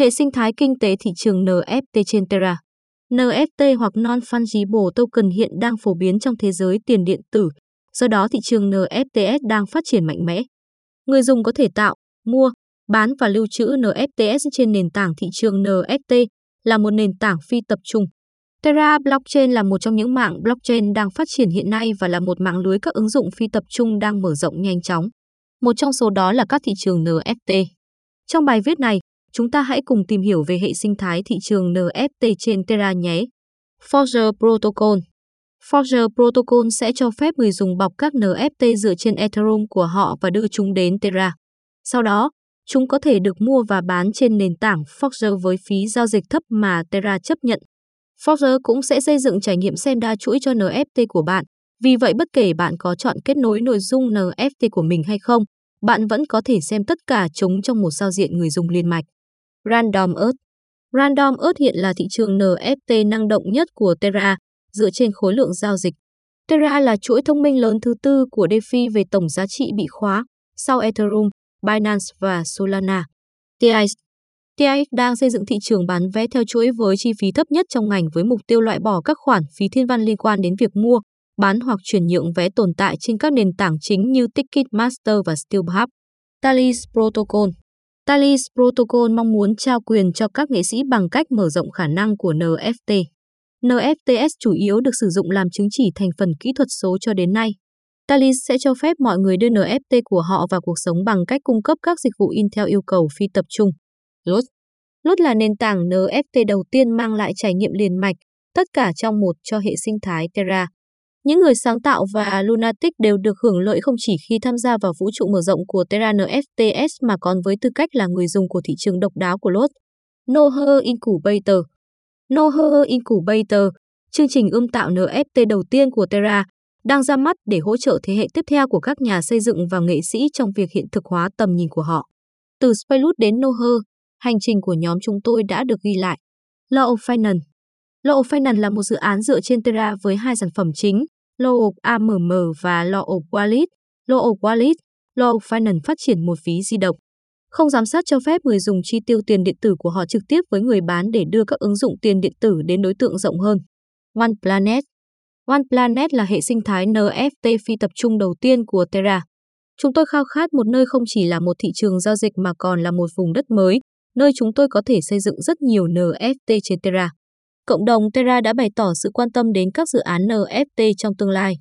Hệ sinh thái kinh tế thị trường NFT trên Terra NFT hoặc Non-Fungible Token hiện đang phổ biến trong thế giới tiền điện tử, do đó thị trường NFTs đang phát triển mạnh mẽ. Người dùng có thể tạo, mua, bán và lưu trữ NFTs trên nền tảng thị trường NFT là một nền tảng phi tập trung. Terra Blockchain là một trong những mạng blockchain đang phát triển hiện nay và là một mạng lưới các ứng dụng phi tập trung đang mở rộng nhanh chóng. Một trong số đó là các thị trường NFT. Trong bài viết này, chúng ta hãy cùng tìm hiểu về hệ sinh thái thị trường NFT trên Terra nhé. Forger Protocol Forger Protocol sẽ cho phép người dùng bọc các NFT dựa trên Ethereum của họ và đưa chúng đến Terra. Sau đó, chúng có thể được mua và bán trên nền tảng Forger với phí giao dịch thấp mà Terra chấp nhận. Forger cũng sẽ xây dựng trải nghiệm xem đa chuỗi cho NFT của bạn. Vì vậy bất kể bạn có chọn kết nối nội dung NFT của mình hay không, bạn vẫn có thể xem tất cả chúng trong một giao diện người dùng liên mạch. Random Earth Random Earth hiện là thị trường NFT năng động nhất của Terra, dựa trên khối lượng giao dịch. Terra là chuỗi thông minh lớn thứ tư của DeFi về tổng giá trị bị khóa, sau Ethereum, Binance và Solana. TIX TIX đang xây dựng thị trường bán vé theo chuỗi với chi phí thấp nhất trong ngành với mục tiêu loại bỏ các khoản phí thiên văn liên quan đến việc mua, bán hoặc chuyển nhượng vé tồn tại trên các nền tảng chính như Ticketmaster và StubHub. Talis Protocol Talis Protocol mong muốn trao quyền cho các nghệ sĩ bằng cách mở rộng khả năng của NFT. NFTs chủ yếu được sử dụng làm chứng chỉ thành phần kỹ thuật số cho đến nay. Talis sẽ cho phép mọi người đưa NFT của họ vào cuộc sống bằng cách cung cấp các dịch vụ in theo yêu cầu phi tập trung. Lốt Lốt là nền tảng NFT đầu tiên mang lại trải nghiệm liền mạch, tất cả trong một cho hệ sinh thái Terra. Những người sáng tạo và Lunatic đều được hưởng lợi không chỉ khi tham gia vào vũ trụ mở rộng của Terra NFTs mà còn với tư cách là người dùng của thị trường độc đáo của Lot. Noher Incubator Noher Incubator, chương trình ươm tạo NFT đầu tiên của Terra, đang ra mắt để hỗ trợ thế hệ tiếp theo của các nhà xây dựng và nghệ sĩ trong việc hiện thực hóa tầm nhìn của họ. Từ Spayloot đến Noher, hành trình của nhóm chúng tôi đã được ghi lại. Law of Finance Law Finan Finance là một dự án dựa trên Terra với hai sản phẩm chính, Law AMM và Law Wallet. Law Wallet, Law Finan Finance phát triển một ví di động. Không giám sát cho phép người dùng chi tiêu tiền điện tử của họ trực tiếp với người bán để đưa các ứng dụng tiền điện tử đến đối tượng rộng hơn. One Planet One Planet là hệ sinh thái NFT phi tập trung đầu tiên của Terra. Chúng tôi khao khát một nơi không chỉ là một thị trường giao dịch mà còn là một vùng đất mới, nơi chúng tôi có thể xây dựng rất nhiều NFT trên Terra. Cộng đồng Terra đã bày tỏ sự quan tâm đến các dự án NFT trong tương lai.